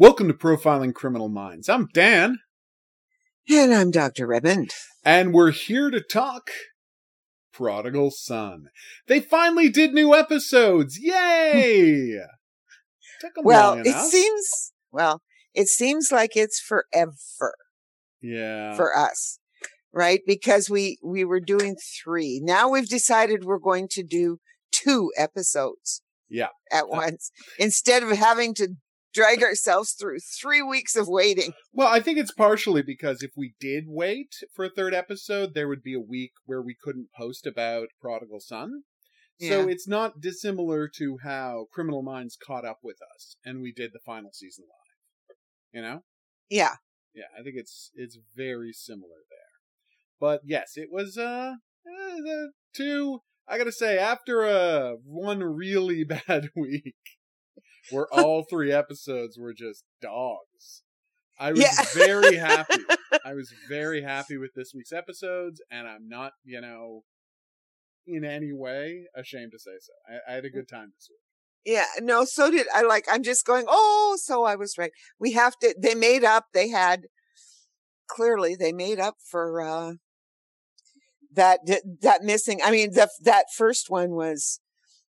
Welcome to Profiling Criminal Minds. I'm Dan. And I'm Dr. Redmond. And we're here to talk Prodigal Son. They finally did new episodes. Yay! well, it seems well, it seems like it's forever. Yeah. For us. Right? Because we we were doing 3. Now we've decided we're going to do 2 episodes. Yeah. At uh, once instead of having to drag ourselves through three weeks of waiting. Well, I think it's partially because if we did wait for a third episode, there would be a week where we couldn't post about Prodigal Son. So Yeah. it's not dissimilar to how Criminal Minds caught up with us and we did the final season live. You know? Yeah. Yeah, I think it's it's very similar there. But yes, it was uh, uh two I got to say after a one really bad week where all three episodes were just dogs. I was Yeah. very happy. I was very happy with this week's episodes and I'm not, you know, in any way ashamed to say so. I, I had a good time this week. Yeah, no, so did I like I'm just going, "Oh, so I was right." We have to they made up, they had clearly they made up for uh that that missing. I mean, the that first one was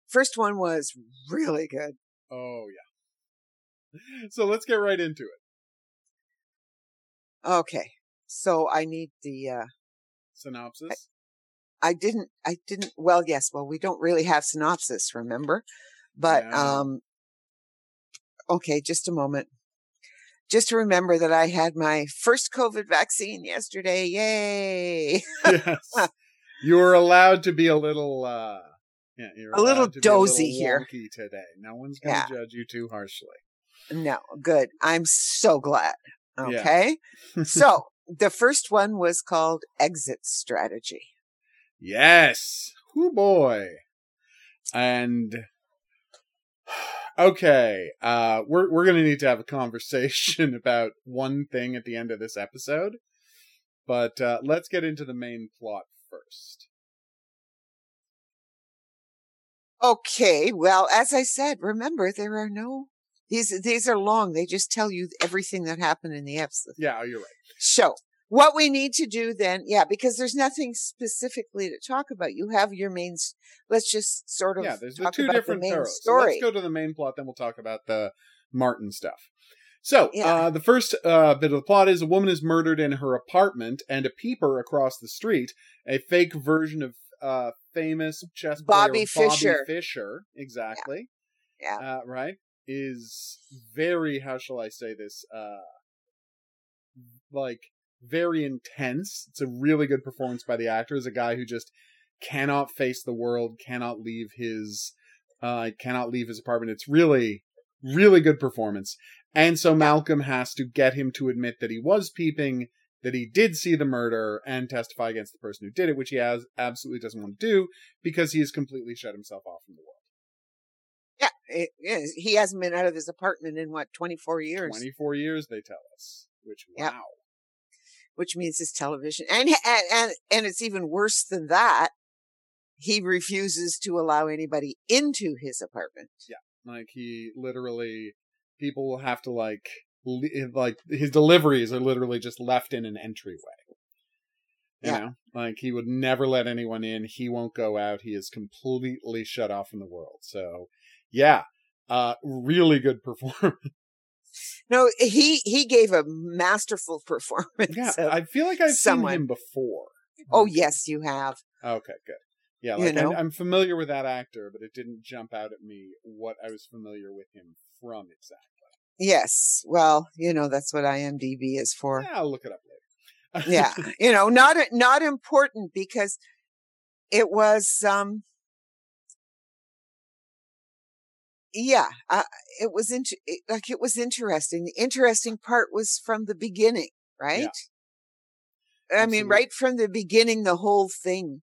first one was really good. Oh yeah. So let's get right into it. Okay. So I need the uh Synopsis. I didn't I didn't well, yes, well, we don't really have synopsis, remember? But Yeah. um okay, just a moment. Just to remember that I had my first COVID vaccine yesterday. Yay. yes. You were allowed to be a little uh yeah, you're A little to be a little dozy here. today. No one's gonna Yeah. judge you too harshly. No, good. I'm so glad. Yeah. Okay. so the first one was called Exit Strategy. Yes. Whoo boy. And okay, uh we're we're gonna need to have a conversation about one thing at the end of this episode. But uh let's get into the main plot first. Okay. Well, as I said, remember there are no these these are long. They just tell you everything that happened in the episode. Yeah, you're right. So what we need to do then, yeah, because there's nothing specifically to talk about. You have your main. Let's just sort of Yeah, there's the two about different the main thoroughs. So story. let's go to the main plot, then we'll talk about the Martin stuff. So, Yeah. uh, the first uh, bit of the plot is a woman is murdered in her apartment, and a peeper across the street, a fake version of uh, famous chess player Bobby Fischer. Exactly. Yeah. Uh, right, is very how shall I say this? Uh, like very intense. It's a really good performance by the actor. Is a guy who just cannot face the world, cannot leave his, uh, cannot leave his apartment. It's really, really good performance. And so Malcolm has to get him to admit that he was peeping, that he did see the murder, and testify against the person who did it, which he has absolutely doesn't want to do because he has completely shut himself off from the world. yeah, it. He hasn't been out of his apartment in what 24 years, 24 years, they tell us. Which, wow. which means his television, and and and and it's even worse than that. He refuses to allow anybody into his apartment. Yeah. Like, he literally, people will have to, like, li- like, his deliveries are literally just left in an entryway. You Yeah. know? Like, he would never let anyone in. He won't go out. He is completely shut off from the world. So, yeah. Uh, really good performance. No, he he gave a masterful performance. Yeah, I feel like I've someone. seen him before. oh yes, you have. Okay, good. Yeah, You like know? I'm, I'm familiar with that actor, but it didn't jump out at me what I was familiar with him from exactly. Yes. Well, you know that's what IMDb is for. Yeah, I'll look it up later. yeah you know not not important because it was um yeah uh, it was inter- it, like it was interesting the interesting part was from the beginning right Yeah. i mean right from the beginning the whole thing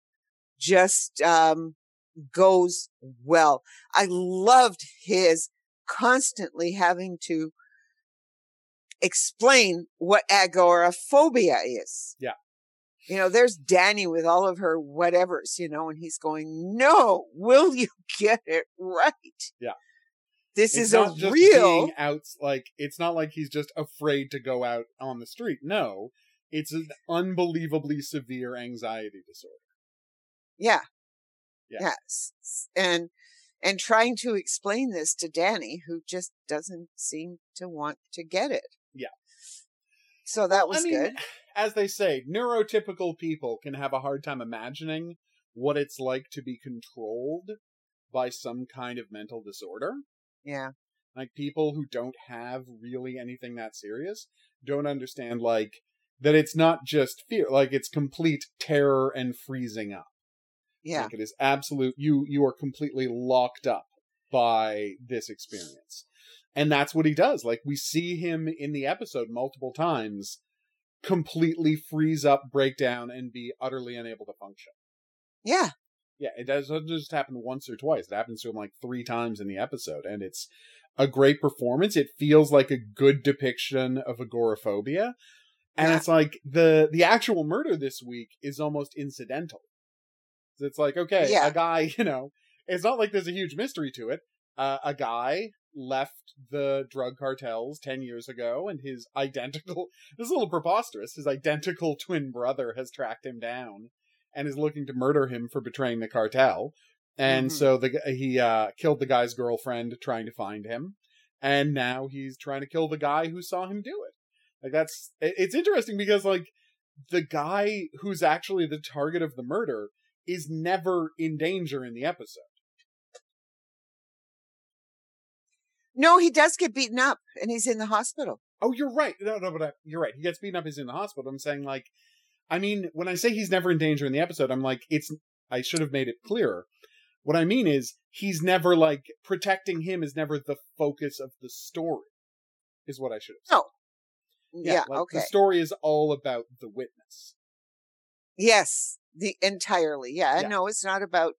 just um goes well i loved his constantly having to explain what agoraphobia is. Yeah. You know, there's Dani with all of her whatevers, you know, and he's going, no, will you get it right? Yeah. This It's is a real. being out like it's not like he's just afraid to go out on the street. No, it's an unbelievably severe anxiety disorder. Yeah. Yeah. Yes. And and trying to explain this to Dani, who just doesn't seem to want to get it. Yeah. So that was I mean, good. As they say, neurotypical people can have a hard time imagining what it's like to be controlled by some kind of mental disorder. Yeah. Like people who don't have really anything that serious don't understand like that it's not just fear, like it's complete terror and freezing up. Yeah. Like it is absolute you you are completely locked up by this experience. And that's what he does. Like we see him in the episode multiple times completely freeze up, break down, and be utterly unable to function. Yeah. Yeah, it does it doesn't just happen once or twice. It happens to him like three times in the episode, and it's a great performance. It feels like a good depiction of agoraphobia. And Yeah. it's like the the actual murder this week is almost incidental. It's like, okay, Yeah. a guy, you know, it's not like there's a huge mystery to it. Uh, a guy left the drug cartels 10 years ago, and his identical, this is a little preposterous, his identical twin brother has tracked him down and is looking to murder him for betraying the cartel. And Mhm. so the he uh, killed the guy's girlfriend trying to find him, and now he's trying to kill the guy who saw him do it. Like that's it's interesting because like the guy who's actually the target of the murder is never in danger in the episode. No, he does get beaten up and he's in the hospital. Oh, you're right. No, no, but I, you're right. He gets beaten up. He's in the hospital. I'm saying like, I mean, when I say he's never in danger in the episode, I'm like, it's. I should have made it clearer. What I mean is, he's never like protecting him is never the focus of the story. Is what I should have said. Oh, Yeah, like, okay. The story is all about the witness. Yes, the entirely. Yeah, Yeah. no, it's not about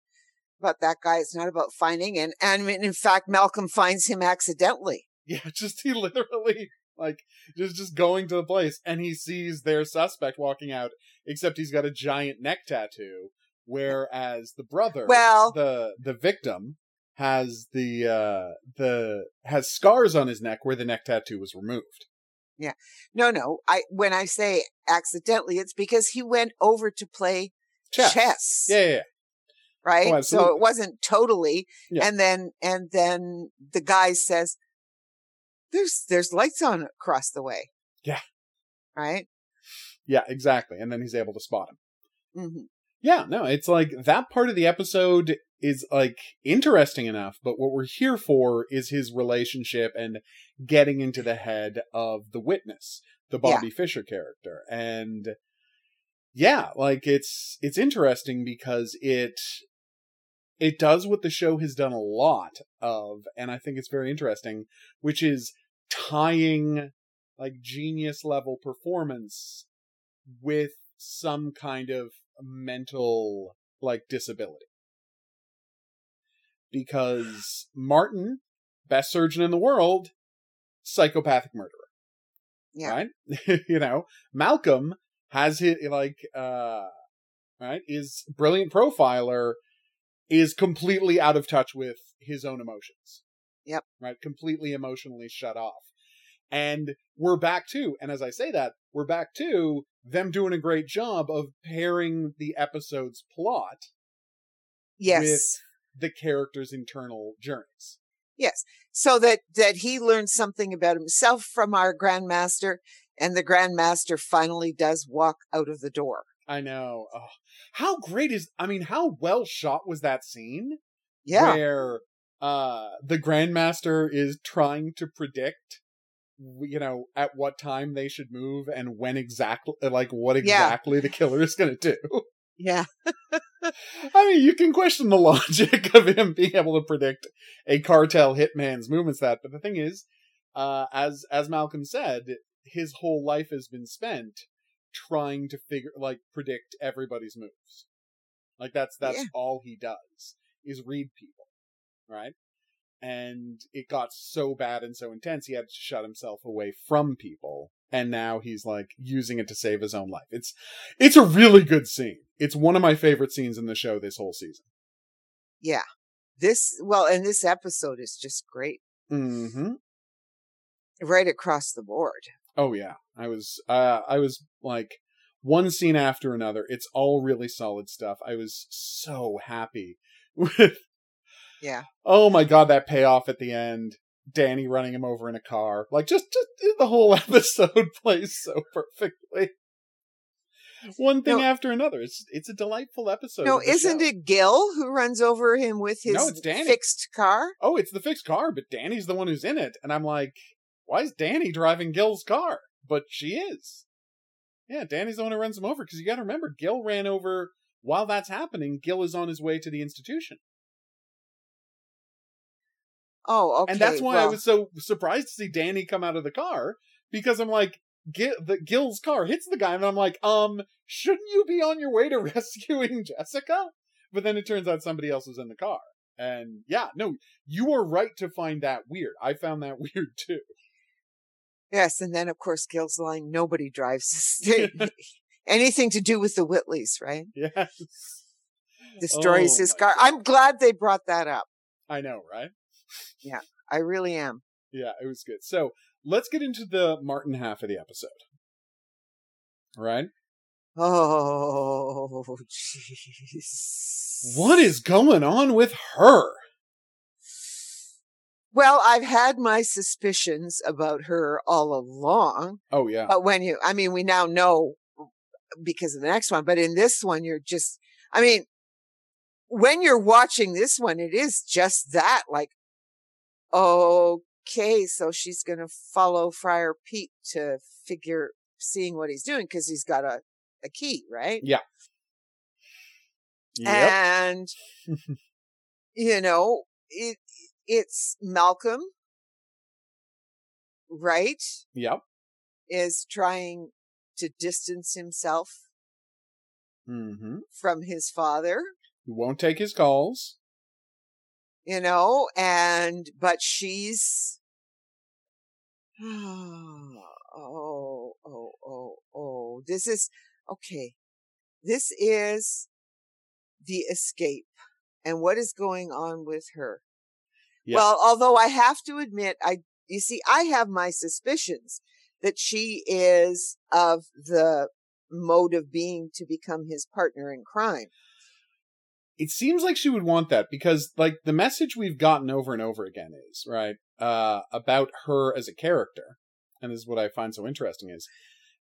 about that guy. It's not about finding and and in fact, Malcolm finds him accidentally. Yeah, just he literally like just just going to the place and he sees their suspect walking out, except he's got a giant neck tattoo, whereas the brother, Well- the the victim has the uh the has scars on his neck where the neck tattoo was removed. No, no. I when I say accidentally, it's because he went over to play Chess. chess. Yeah, yeah, yeah. right? Oh, so it wasn't totally. Yeah. And then and then the guy says, "There's there's lights on across the way." Yeah. Right. Yeah, exactly. And then he's able to spot him. hmm Yeah, no, it's like that part of the episode is like interesting enough, but what we're here for is his relationship and getting into the head of the witness, the Yeah. Bobby Fischer character. And yeah, like it's it's interesting because it it does what the show has done a lot of and I think it's very interesting, which is tying like genius level performance with some kind of mental like disability. Because martin best surgeon in the world psychopathic murderer. Yeah. right? You know malcolm has his like uh right is brilliant profiler is completely out of touch with his own emotions. Yep. right? Completely emotionally shut off. And we're back to and as i say that we're back to them doing a great job of pairing the episode's plot Yes. With the characters' internal journeys. Yes. So that that he learns something about himself from our grandmaster, and the grandmaster finally does walk out of the door. I know. Oh, how great is I mean, how well shot was that scene? Yeah. Where uh the Grandmaster is trying to predict you know at what time they should move and when exactly like what Yeah. exactly the killer is going to do. Yeah. I mean, you can question the logic of him being able to predict a cartel hitman's movements. That, but the thing is, uh, as as Malcolm said, his whole life has been spent trying to figure, like, predict everybody's moves. Like that's that's Yeah. all he does is read people, right? And it got so bad and so intense, he had to shut himself away from people. And now he's like using it to save his own life. It's it's a really good scene. It's one of my favorite scenes in the show this whole season. Yeah. This well, and this episode is just great. Mm-hmm. right across the board. Oh yeah, I was uh, I was like one scene after another. It's all really solid stuff. I was so happy with. Yeah. Oh my god, that payoff at the end. Dani running him over in a car. Like just just the whole episode plays so perfectly. One thing No. after another. It's it's a delightful episode. No, isn't show. it Gil who runs over him with his No, it's Dani. fixed car? Oh, it's the fixed car, but Dani's the one who's in it. And I'm like, why is Dani driving Gil's car? But she is. Yeah, Dani's the one who runs him over because you got to remember, Gil ran over while that's happening. Gil is on his way to the institution, Oh, okay. and that's why I was so surprised to see Dani come out of the car because I'm like, Gil, the Gil's car hits the guy, and I'm like, um, shouldn't you be on your way to rescuing Jessica? But then it turns out somebody else was in the car. And yeah, no, you are right to find that weird. I found that weird too. Yes, and then of course Gil's line, nobody drives anything to do with the Whitlys, right? Yes. Destroys Oh, his car. God. I'm glad they brought that up. I know, right? I really am. Yeah, it was good. So let's get into the Martin half of the episode. All right? Oh, jeez. What is going on with her? Well, I've had my suspicions about her all along, Oh, yeah. but when you, I mean, we now know because of the next one, but in this one, you're just, I mean, when you're watching this one, it is just that, like, okay, so she's going to follow Friar Pete to figure, seeing what he's doing because he's got a, a key, right? Yep. And, you know, it, it's Malcolm, right? Yep. Is trying to distance himself Mm-hmm. from his father, He won't take his calls. You know, and, but she's, oh, oh, oh, oh, this is, okay. This is the escape and what is going on with her. Yeah. Well, although I have to admit, I, you see, I have my suspicions that she is of the mode of being to become his partner in crime. It seems like she would want that because, like, the message we've gotten over and over again is, right, uh, about her as a character. And this is what I find so interesting is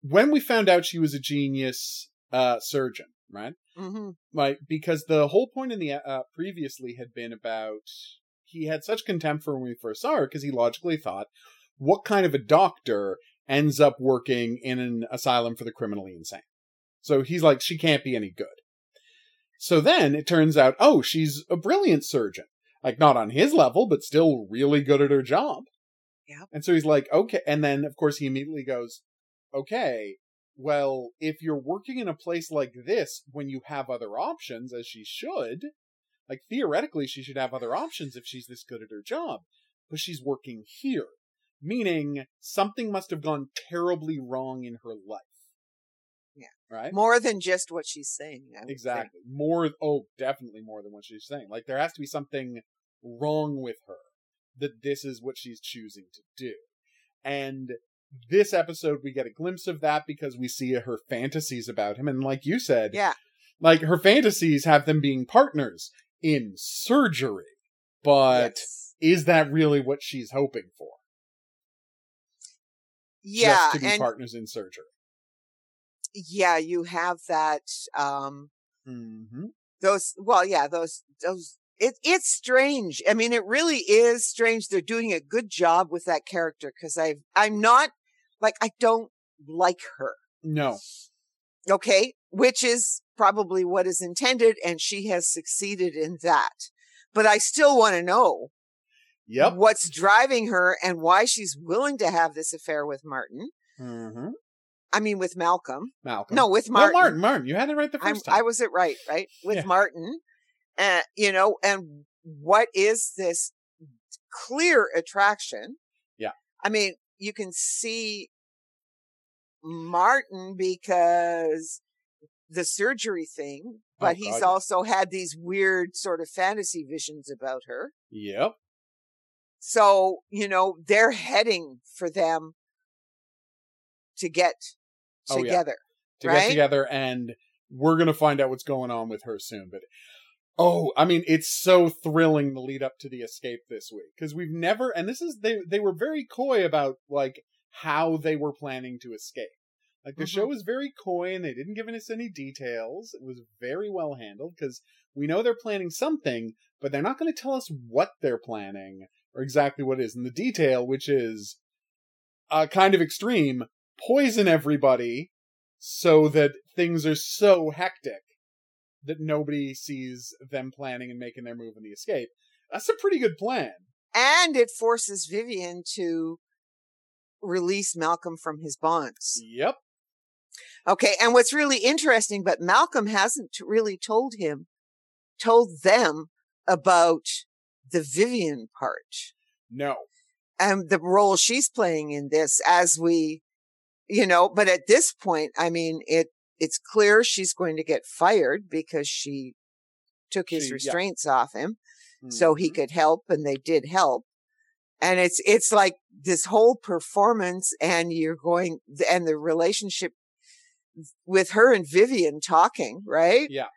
when we found out she was a genius uh, surgeon, right? hmm like because the whole point in the uh, previously had been about he had such contempt for when we first saw her because he logically thought what kind of a doctor ends up working in an asylum for the criminally insane so he's like she can't be any good so then it turns out oh she's a brilliant surgeon like not on his level but still really good at her job Yeah. and so he's like okay and then of course he immediately goes okay well, if you're working in a place like this when you have other options, as she should, like theoretically, she should have other options if she's this good at her job, but she's working here, meaning something must have gone terribly wrong in her life. Right? More than just what she's saying. Would think. Exactly. More, oh, definitely more than what she's saying. Like, there has to be something wrong with her that this is what she's choosing to do. And this episode, we get a glimpse of that because we see her fantasies about him. And like you said, Yeah. like her fantasies have them being partners in surgery. But Yes. is that really what she's hoping for? Yeah. Just to be and partners in surgery. Yeah, you have that, um, Mm-hmm. those, well, yeah, those, those, it, it's strange. I mean, it really is strange. They're doing a good job with that character because I, I'm not like, I don't like her. No. Okay. Which is probably what is intended. And she has succeeded in that. But I still want to know Yep. what's driving her and why she's willing to have this affair with Martin. Mm-hmm. I mean, with Malcolm. Malcolm. No, with No, Martin. Martin. Martin. You had it right the 1st I'm, time. I was it right, right? With Yeah. Martin. And, you know, and what is this clear attraction? Yeah. I mean, you can see Martin because the surgery thing, oh, but Oh, he's God, also had these weird sort of fantasy visions about her. Yep. So, you know, they're heading for them to get Oh, yeah. together. to right? get together and we're gonna find out what's going on with her soon but oh i mean it's so thrilling the lead up to the escape this week because we've never and this is they they were very coy about like how they were planning to escape like the Mhm. show was very coy and they didn't give us any details it was very well handled because we know they're planning something but they're not going to tell us what they're planning or exactly what it is and the detail which is uh, kind of extreme poison everybody so that things are so hectic that nobody sees them planning and making their move in the escape. That's a pretty good plan. And it forces Vivian to release Malcolm from his bonds. Yep. Okay. And what's really interesting, but Malcolm hasn't really told him, told them about the Vivian part No. and the role she's playing in this as we, you know, but at this point, I mean, it, it's clear she's going to get fired because she took his She- yeah. restraints off him so he mm-hmm. could help and they did help and it's it's like this whole performance and you're going and the relationship with her and Vivian talking right Yeah.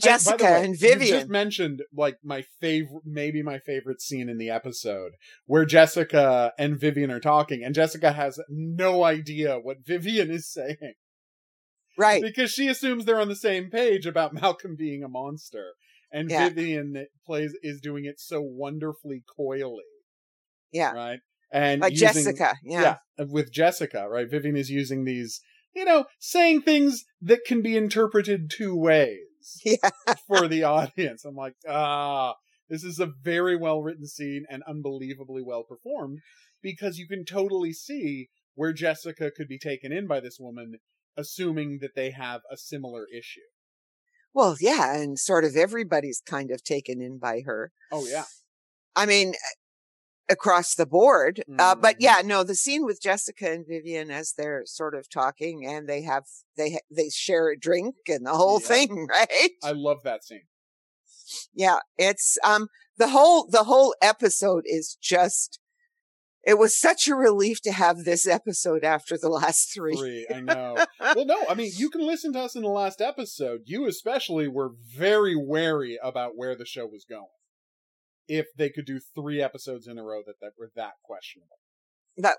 Jessica way, and You Vivian just mentioned like my favorite, maybe my favorite scene in the episode where Jessica and Vivian are talking, and Jessica has no idea what Vivian is saying right because she assumes they're on the same page about Malcolm being a monster, and Yeah. Vivian plays is doing it so wonderfully coyly, yeah right? And like using- Jessica yeah. with Jessica, right? Vivian is using these, you know, saying things that can be interpreted two ways Yeah. for the audience. I'm like, ah, this is a very well written scene and unbelievably well performed because you can totally see where Jessica could be taken in by this woman, assuming that they have a similar issue. well yeah and sort of everybody's kind of taken in by her Oh yeah, I mean across the board uh, but Mhm. yeah no the scene with Jessica and Vivian as they're sort of talking and they have they ha- they share a drink and the whole Yeah. thing right I love that scene. yeah it's um the whole the whole episode is just it was such a relief to have this episode after the last three, Three, I know. well, no, I mean, you can listen to us in the last episode. You especially were very wary about where the show was going. If they could do three episodes in a row that, that were that questionable. That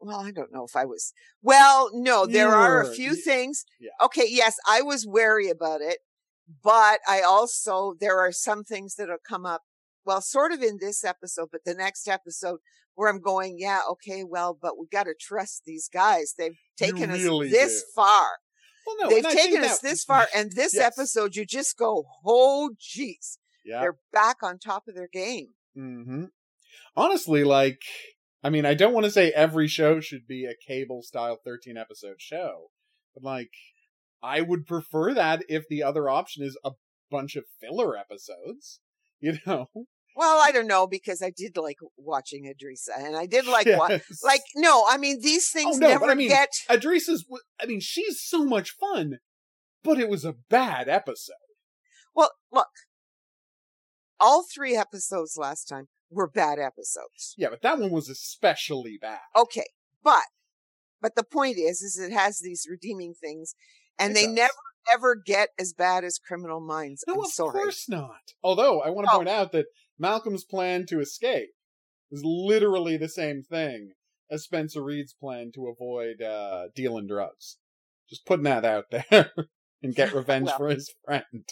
well i don't know if i was well no there You are a few things yeah. okay yes i was wary about it but i also there are some things that'll come up well sort of in this episode but the next episode where i'm going yeah okay well but we got to trust these guys they've taken really us this do. far Well, no, they've and I think taken us that- this far and this Yes. episode you just go oh jeez Yeah. they're back on top of their game hmm Honestly, like, I mean, I don't want to say every show should be a cable style 13 episode show, but like, I would prefer that if the other option is a bunch of filler episodes, you know? well i don't know because i did like watching adrisa and i did like wa- Yes. like no i mean these things Oh, no, but never I mean- get Adrisa's, w- I mean, she's so much fun, but it was a bad episode. well look all three episodes last time were bad episodes Yeah, but that one was especially bad. okay but but the point is is it has these redeeming things and It they does. never ever get as bad as criminal minds No, i'm of sorry course not. Although I want to Oh. point out that Malcolm's plan to escape is literally the same thing as Spencer Reid's plan to avoid uh, dealing drugs. Just putting that out there and get revenge Well. for his friend.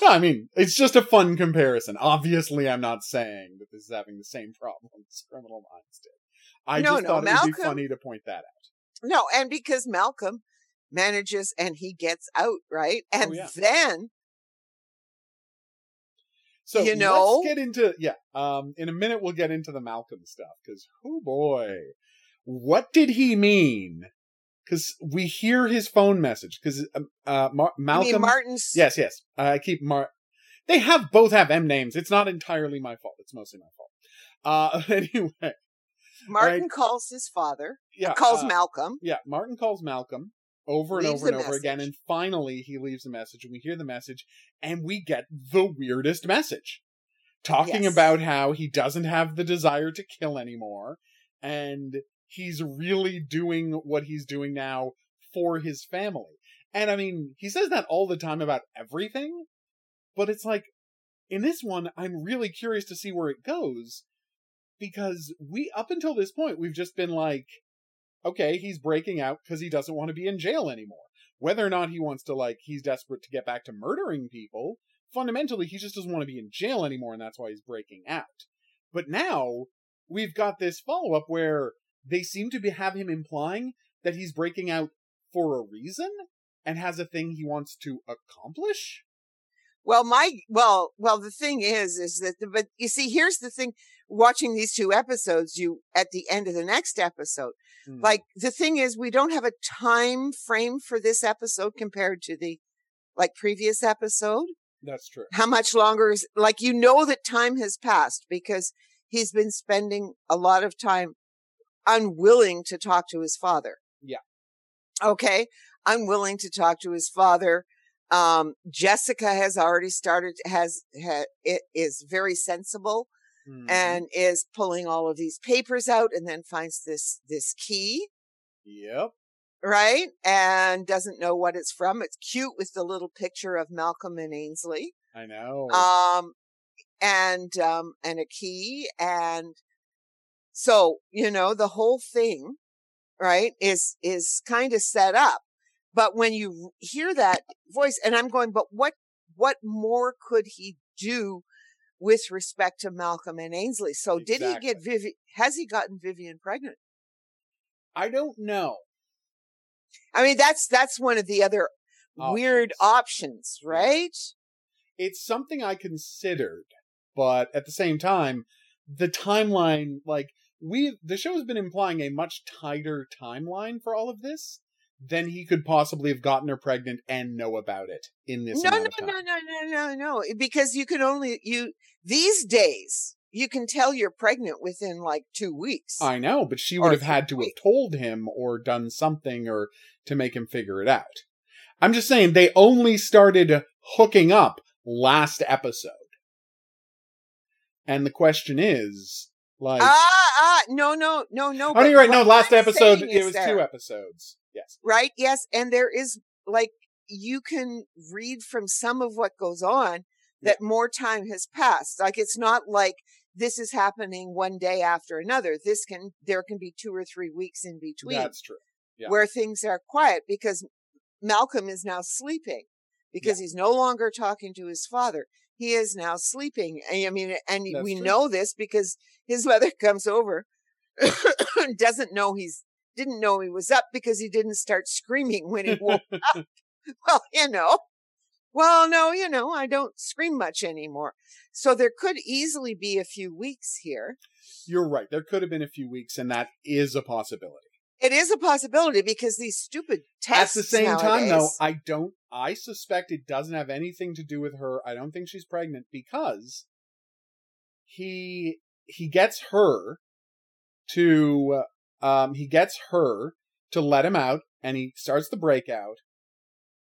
No, I mean, it's just a fun comparison. Obviously, I'm not saying that this is having the same problems Criminal Minds did. I No, just no, thought it would be funny to point that out. no and because malcolm manages and he gets out right and Oh, yeah. then So You know? let's get into yeah. Um, in a minute we'll get into the Malcolm stuff because oh boy, what did he mean? Because we hear his phone message because um, uh, Mar- Malcolm. mean, martin's yes, yes. I keep Mar. They have both have M names. It's not entirely my fault. It's mostly my fault. Uh, anyway, martin right. calls his father yeah. calls uh, malcolm yeah, Martin calls Malcolm over and Leaves over and over again, and finally he leaves a message, and we hear the message, and we get the weirdest message. talking Yes. about how he doesn't have the desire to kill anymore and he's really doing what he's doing now for his family. And I mean, he says that all the time about everything, but it's like in this one I'm really curious to see where it goes because we up until this point we've just been like okay, he's breaking out cuz he doesn't want to be in jail anymore. Whether or not he wants to like he's desperate to get back to murdering people, fundamentally he just doesn't want to be in jail anymore and that's why he's breaking out. But now we've got this follow up where they seem to be have him implying that he's breaking out for a reason and has a thing he wants to accomplish. Well, my well, well, the thing is, is that, but you see, here's the thing: watching these two episodes, you at the end of the next episode, Hmm. like the thing is, we don't have a time frame for this episode compared to the like previous episode. that's true. How much longer is like you know that time has passed because he's been spending a lot of time unwilling to talk to his father. Yeah. Okay, unwilling to talk to his father um jessica has already started has ha, it is very sensible Mhm. and is pulling all of these papers out and then finds this this key yep. right and doesn't know what it's from it's cute with the little picture of malcolm and ainsley I know. um and um and a key and so you know the whole thing right is is kind of set up but when you hear that voice and i'm going but what what more could he do with respect to malcolm and ainsley so did he get Exactly. vivian has he gotten vivian pregnant I don't know. i mean that's that's one of the other weird Options. options right It's something I considered, but at the same time, the timeline, like we, the show has been implying a much tighter timeline for all of this than he could possibly have gotten her pregnant and know about it in this no, no, no, no, no, no, no. Because you can only you these days you can tell you're pregnant within like two weeks. I know, but she would have had to three have told him or done something or to make him figure it out. I'm just saying they only started hooking up last episode. And the question is, like, ah, ah, no, no, no, no. oh, you're right. No, last I'm episode it was there, two episodes. Yes, right? Yes, and there is like you can read from some of what goes on that more time has passed. Like it's not like this is happening one day after another. This can there can be two or three weeks in between. that's true. yeah. where things are quiet because Malcolm is now sleeping because he's no longer talking to his father. He is now sleeping. I mean, and That's we true. know this because his mother comes over doesn't know he's didn't know he was up because he didn't start screaming when he woke up. Well, you know. Well, no, you know, I don't scream much anymore. So there could easily be a few weeks here. You're right. There could have been a few weeks, and that is a possibility. It is a possibility because these stupid tests. At the same time, though, I don't. I suspect it doesn't have anything to do with her. I don't think she's pregnant because he he gets her to um he gets her to let him out, and he starts the breakout,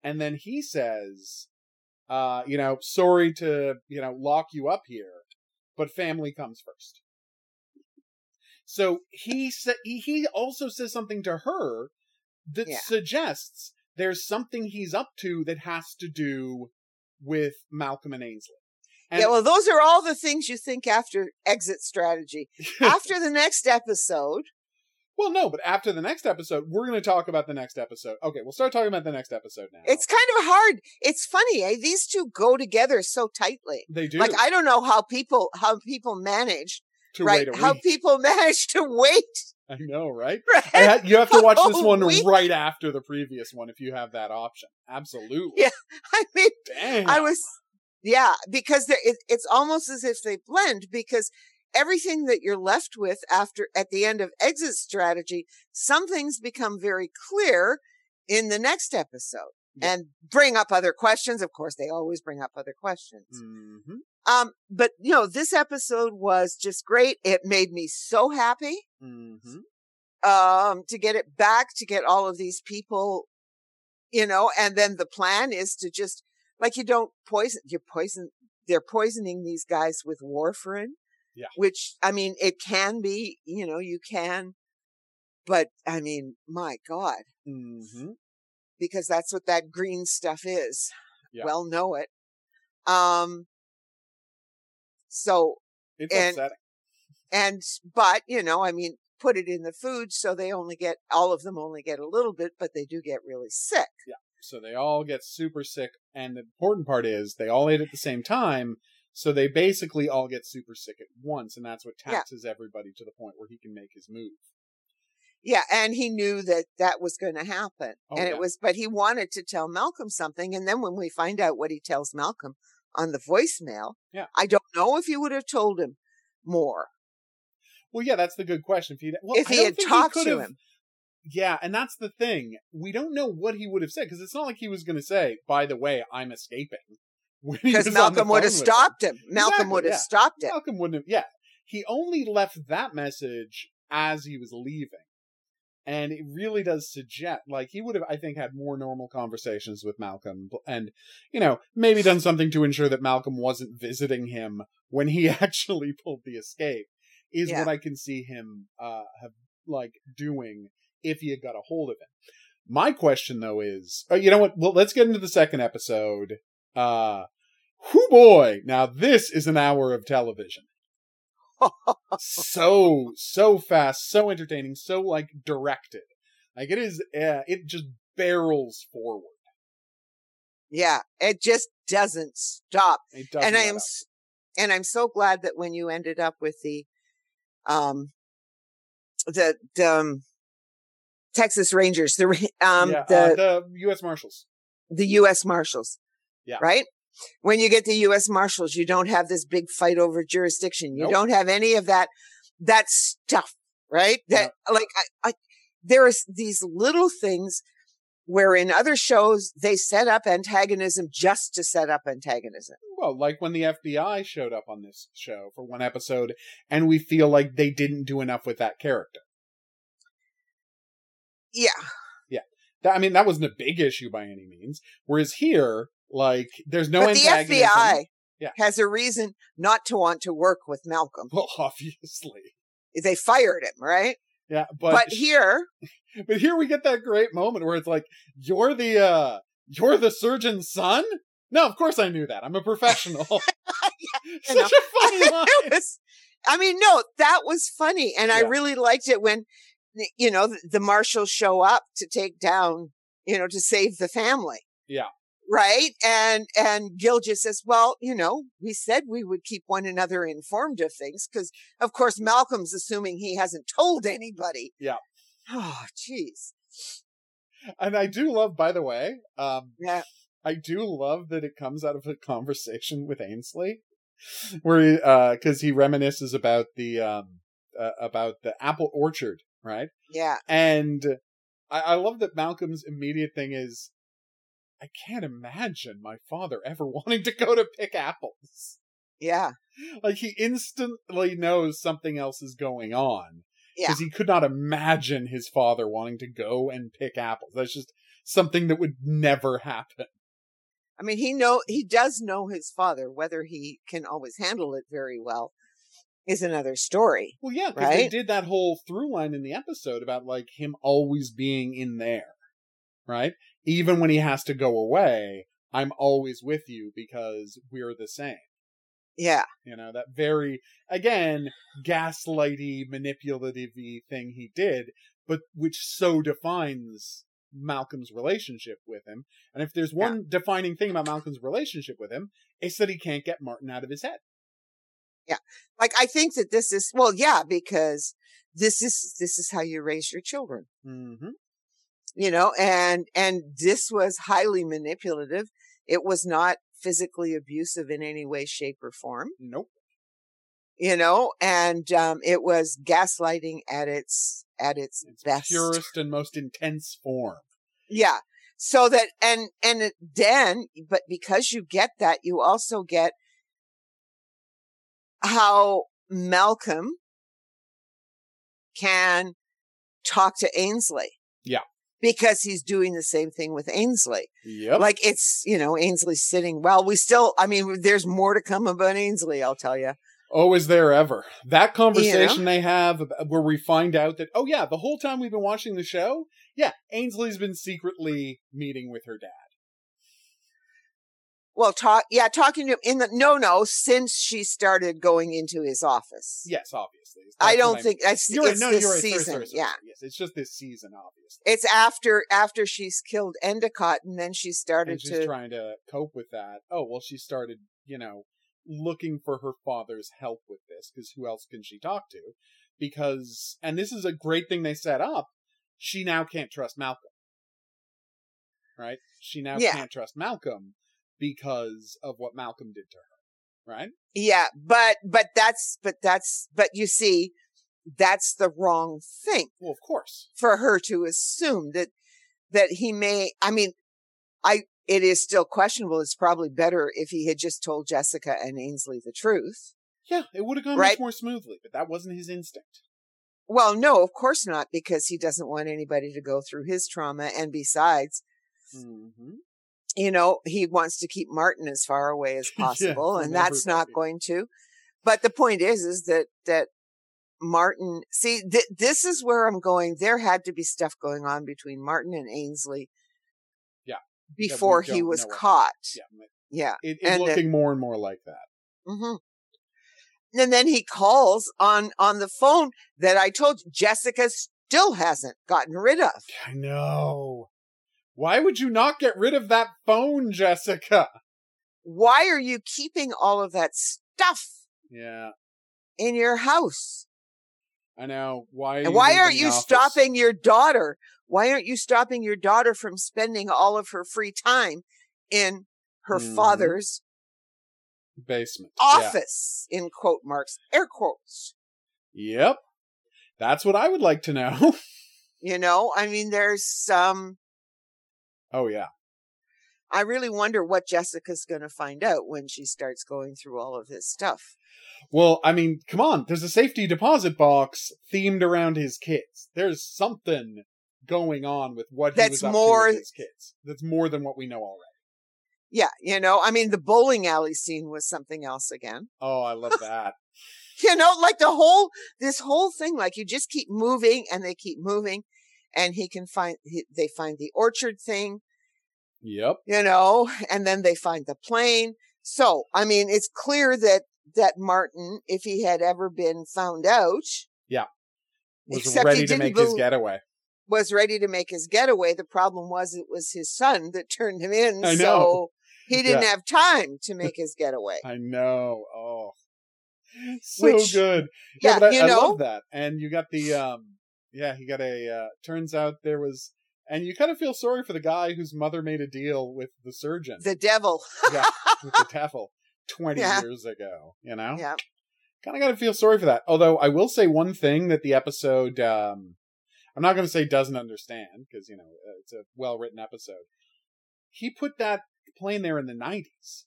and then he says, uh, you know, sorry to you know lock you up here, but family comes first. So he sa- he he also says something to her that Yeah. suggests there's something he's up to that has to do with Malcolm and Ainsley. And yeah, well, those are all the things you think after exit strategy. after the next episode, well, no, but after the next episode, we're going to talk about the next episode. Okay, we'll start talking about the next episode now. it's kind of hard. It's funny, eh? These two go together so tightly. they do Like I don't know how people how people manage to right wait how people manage to wait. I know, right? Right? Ha- you have to watch this one week? right after the previous one if you have that option. Absolutely. Yeah. I mean, Damn. I was, yeah, because there, it, it's almost as if they blend because everything that you're left with after at the end of exit strategy, some things become very clear in the next episode Yeah. and bring up other questions. Of course, they always bring up other questions. Mhm. Um, but you know, this episode was just great. It made me so happy Mhm. um to get it back to get all of these people you know and then the plan is to just like you don't poison you poison they're poisoning these guys with warfarin. Yeah. Which I mean, it can be, you know, you can, but I mean, my God, Mm-hmm. because that's what that green stuff is. Yeah. Well, know it. Um. So It's And- upsetting. and but you know, I mean, put it in the food so they only get all of them only get a little bit, but they do get really sick. Yeah. So they all get super sick, and the important part is they all ate at the same time. So they basically all get super sick at once, and that's what Yeah. taxes everybody to the point where he can make his move. Yeah, and he knew that that was going to happen. Oh, and yeah. it was, but he wanted to tell Malcolm something. And then when we find out what he tells Malcolm on the voicemail, Yeah. I don't know if you would have told him more Well, yeah, that's the good question. If he well, if he had talked could to him. Yeah, and that's the thing. We don't know what he would have said because it's not like he was going to say, "By the way, I'm escaping." he Because was on the Malcolm would have with him. stopped him. Malcolm Exactly, would have yeah. stopped it. Malcolm wouldn't have. Yeah, he only left that message as he was leaving, and it really does suggest like he would have, I think, had more normal conversations with Malcolm, and you know maybe done something to ensure that Malcolm wasn't visiting him when he actually pulled the escape. Is Yeah. what I can see him uh, have like doing if he had got a hold of him. My question though is, uh, you know what? Well, let's get into the second episode. Uh, whoo boy! Now this is an hour of television. So so fast, so entertaining, so like directed. Like it is, uh, it just barrels forward. yeah, it just doesn't stop. It doesn't and I am, up. and I'm so glad that when you ended up with the, um, the, the um, Texas Rangers, the um, yeah, the uh, the U.S. Marshals. the U.S. Marshals. Yeah. Right? When you get the U.S. Marshals, you don't have this big fight over jurisdiction. You Nope. don't have any of that, that stuff, right? That, like, I, I, there is these little things where in other shows, they set up antagonism just to set up antagonism. Well, like when the FBI showed up on this show for one episode, and we feel like they didn't do enough with that character. Yeah. That, I mean, that wasn't a big issue by any means. Whereas here, like, there's no but the. FBI Yeah. has a reason not to want to work with Malcolm. Well, obviously, They fired him, right? yeah. But but here, but here we get that great moment where it's like, "You're the uh, you're the surgeon's son." No, of course I knew that. I'm a professional. Such know. a funny line. was, I mean, no, that was funny. And I really liked it when, you know, the, the marshals show up to take down, you know, to save the family. Yeah. Right. And, and Gil just says, well, you know, we said we would keep one another informed of things because of course Malcolm's assuming he hasn't told anybody. Yeah. Oh, jeez. And I do love, by the way, um, Yeah. I do love that it comes out of a conversation with Ainsley, where he, uh, because he reminisces about the um, uh, about the apple orchard, right? Yeah. And I, I love that Malcolm's immediate thing is, I can't imagine my father ever wanting to go to pick apples. Yeah. Like he instantly knows something else is going on. Yeah. Because he could not imagine his father wanting to go and pick apples. That's just something that would never happen. I mean, he know, he does know his father, whether he can always handle it very well is another story. Well, yeah, because they did that whole through line in the episode about like him always being in there, right? Even when he has to go away, I'm always with you because we're the same. Yeah. You know, that very, again, gaslighty, manipulative thing he did, but which so defines Malcolm's relationship with him. And if there's one defining thing about Malcolm's relationship with him, it's that he can't get Martin out of his head. Yeah. Like, I think that this is, well, yeah, because this is, this is how you raise your children, Mm-hmm. You know, and, and this was highly manipulative. It was not physically abusive in any way, shape or form, Nope. you know, and, um, it was gaslighting at its, at its It's best. purest and most intense form. Yeah. So that, and, and then, but because you get that, you also get how Malcolm can talk to Ainsley. Because he's doing the same thing with Ainsley. Yep. Like it's, you know, Ainsley's sitting. Well, we still, I mean, there's more to come about Ainsley, I'll tell you. Oh, is there ever? That conversation they have where we find out that, oh yeah, the whole time we've been watching the show, yeah, Ainsley's been secretly meeting with her dad. Well, talk, yeah, talking to him in the, no, no, since she started going into his office. Yes, obviously. I don't think that's You're right. it's No, this you're right. Sorry, season. sorry, sorry, yeah. Yes, it's just this season, obviously. It's after, after she's killed Endicott and then she started and she's to, trying to cope with that. Oh, well, she started, you know, looking for her father's help with this because who else can she talk to? Because, and this is a great thing they set up. She now can't trust Malcolm. Right? She now Yeah. can't trust Malcolm because of what Malcolm did to her. Right? yeah, but, but that's, but that's, but you see, that's the wrong thing. Well, of course. for her to assume that that he may i mean i it is still questionable it's probably better if he had just told jessica and ainsley the truth Yeah, it would have gone Right. much more smoothly, but that wasn't his instinct. well no of course not because he doesn't want anybody to go through his trauma and besides Mm-hmm. You know he wants to keep martin as far away as possible from and that's not going to but the point is is that that martin see th- this is where i'm going there had to be stuff going on between martin and ainsley Yeah. before he was caught Yeah, yeah it, it's And looking more and more like that. hmm And then he calls on on the phone that I told Jessica still hasn't gotten rid of. I know. Why would you not get rid of that phone, Jessica? Why are you keeping all of that stuff Yeah, in your house? I know. Why? And why aren't you office? stopping your daughter? Why aren't you stopping your daughter from spending all of her free time in her Mhm. father's basement? Yeah. office? In quote marks, air quotes. Yep. That's what I would like to know. You know, I mean, there's some. Oh yeah. I really wonder what Jessica's going to find out when she starts going through all of this stuff. Well, I mean, come on. There's a safety deposit box themed around his kids. There's something going on with what he That's was up more- to with his kids. That's more than what we know already. Yeah, you know, I mean, the bowling alley scene was something else again. Oh, I love that. You know, like the whole, this whole thing, like you just keep moving and they keep moving and he can find, he, they find the orchard thing, yep. you know, and then they find the plane. So, I mean, it's clear that, that Martin, if he had ever been found out, yeah, Was ready to make his getaway. was ready to make his getaway. The problem was it was his son that turned him in. I know. So he didn't Yeah. have time to make his getaway. I know. Oh, so Which- good. yeah, but I, you I know? love that. And you got the um, yeah, he got a. uh Turns out there was, and you kind of feel sorry for the guy whose mother made a deal with the surgeon, The devil. yeah, with the devil, twenty Yeah. years ago. You know, Yeah. kind of got to feel sorry for that. Although I will say one thing that the episode, um, I'm not going to say doesn't understand because you know uh, it's a well written episode. He put that plane there in the 90s,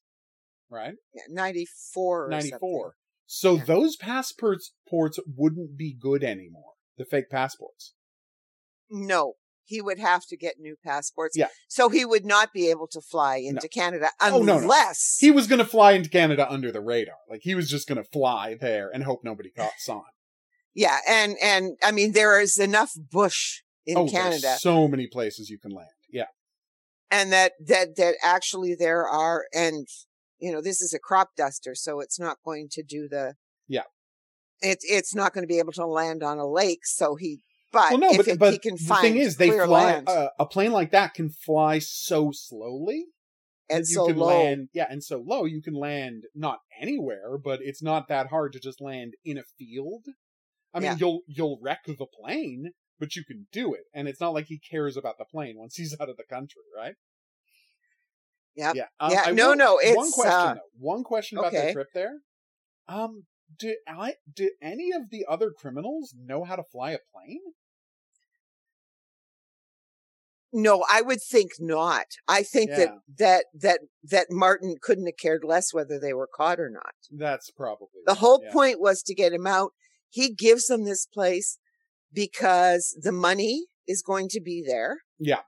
right? Yeah, '94, '94. So Yeah. those passports ports wouldn't be good anymore. The fake passports. No, he would have to get new passports. Yeah. So he would not be able to fly into Canada Oh, no, no. unless He was going to fly into Canada under the radar. Like he was just going to fly there and hope nobody caught him. Yeah, and and I mean there is enough bush in oh, Canada so many places you can land. Yeah. and that that that actually there are and you know this is a crop duster so it's not going to do the Yeah. it's it's not going to be able to land on a lake so he but well, no, if but, it, but he can the find thing is, they fly. land Uh, a plane like that can fly so slowly and you so can low land. Yeah, and so low you can land not anywhere, but it's not that hard to just land in a field. I mean, Yeah. you'll you'll wreck the plane, but you can do it, and it's not like he cares about the plane once he's out of the country, right? Yep. Yeah. Um, Yeah, no, will- no, one question uh, though. One question about okay. their trip there. Um, do I do any of the other criminals know how to fly a plane? no i would think not i think that Yeah. that that that martin couldn't have cared less whether they were caught or not That's probably the right, whole yeah. point was to get him out he gives them this place because the money is going to be there. Yeah.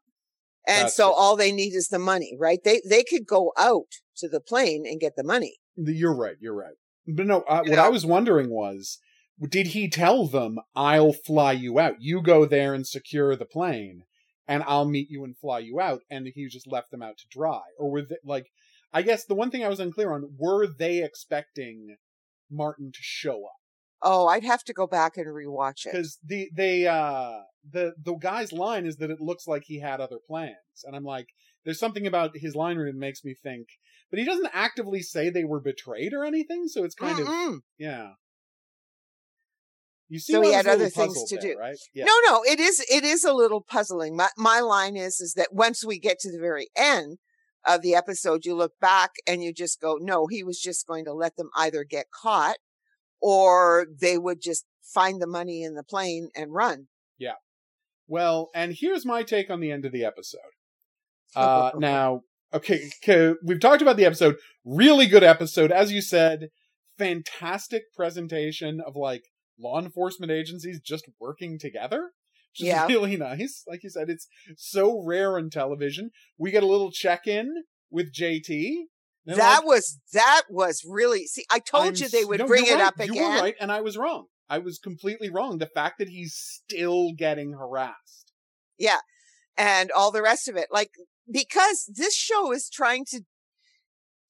And That's so true. all they need is the money, right? They they could go out to the plane and get the money. You're right. You're right. But no, uh, what know? I was wondering was, did he tell them, "I'll fly you out. You go there and secure the plane, and I'll meet you and fly you out," and he just left them out to dry, or were they like? I guess the one thing I was unclear on were they expecting Martin to show up Oh, I'd have to go back and rewatch it. because the they uh the the guy's line is that it looks like he had other plans, and I'm like, there's something about his line that makes me think, but he doesn't actively say they were betrayed or anything, so it's kind of Mm-mm. Yeah. You see, So he had was a little other things to there, do. right? Yeah. No, no, it is it is a little puzzling. My my line is is that once we get to the very end of the episode, you look back and you just go, no, he was just going to let them either get caught or they would just find the money in the plane and run. Yeah. Well, and here's my take on the end of the episode. Uh, now, okay, okay, we've talked about the episode. Really good episode, as you said. Fantastic presentation of like law enforcement agencies just working together. Which is really nice. Like you said, it's so rare in television. We get a little check in with JT. That like, was that was really see. I told I'm you they would no, bring it right. up You again. were right, and I was wrong. I was completely wrong. The fact that he's still getting harassed. Yeah. And all the rest of it. Like, because this show is trying to,